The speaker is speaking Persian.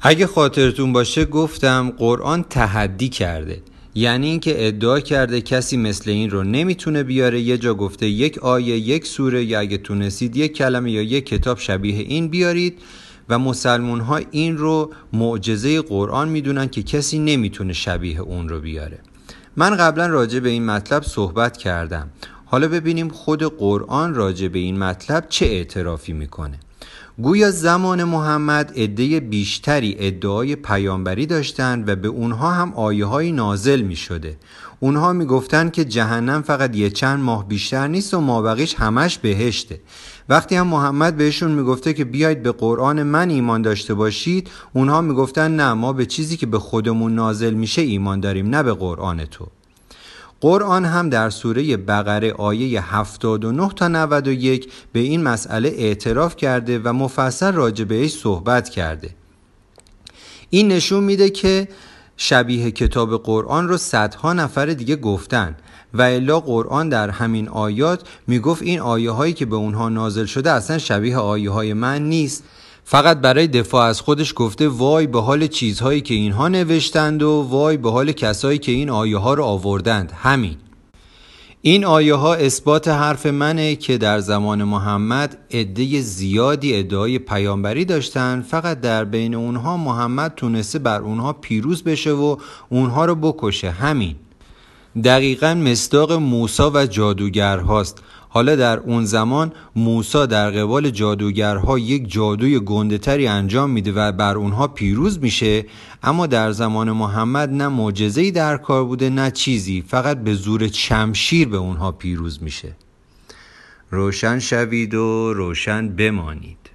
اگه خاطرتون باشه گفتم قرآن تحدی کرده. یعنی اینکه ادعا کرده کسی مثل این رو نمی‌تونه بیاره یه جا گفته یک آیه یک سوره یا اگه تونستید یک کلمه یا یک کتاب شبیه این بیارید. و مسلمون ها این رو معجزه قرآن می‌دونن که کسی نمی‌تونه شبیه اون رو بیاره. من قبلا راجع به این مطلب صحبت کردم. حالا ببینیم خود قرآن راجع به این مطلب چه اعترافی می‌کنه. گویا زمان محمد عده بیشتری ادعای پیامبری داشتند و به اونها هم آیه های نازل می شده اونها می گفتن که جهنم فقط یه چند ماه بیشتر نیست و مابقیش همش بهشته. وقتی هم محمد بهشون می‌گفته که بیاید به قرآن من ایمان داشته باشید اونها می‌گفتن نه ما به چیزی که به خودمون نازل میشه ایمان داریم نه به قرآن تو. قرآن هم در سوره بقره آیه 79 تا 91 به این مسئله اعتراف کرده و مفصل راجع بهش صحبت کرده. این نشون میده که شبیه کتاب قرآن رو صدها نفر دیگه گفتن و الا قرآن در همین آیات می‌گفت این آیه هایی که به اونها نازل شده اصلا شبیه آیه های من نیست. فقط برای دفاع از خودش گفته وای به حال چیزهایی که اینها نوشتند و وای به حال کسایی که این آیه ها رو آوردند. همین. این آیه ها اثبات حرف منه که در زمان محمد عده زیادی ادعای پیامبری داشتن فقط در بین اونها محمد تونسته بر اونها پیروز بشه و اونها رو بکشه. همین. دقیقا مصداق موسا و جادوگر هاست حالا در اون زمان موسا در قبال جادوگرها یک جادوی گندهتری انجام میده و بر اونها پیروز میشه اما در زمان محمد نه معجزه‌ای در کار بوده نه چیزی فقط به زور چمشیر به اونها پیروز میشه. روشن شوید و روشن بمانید.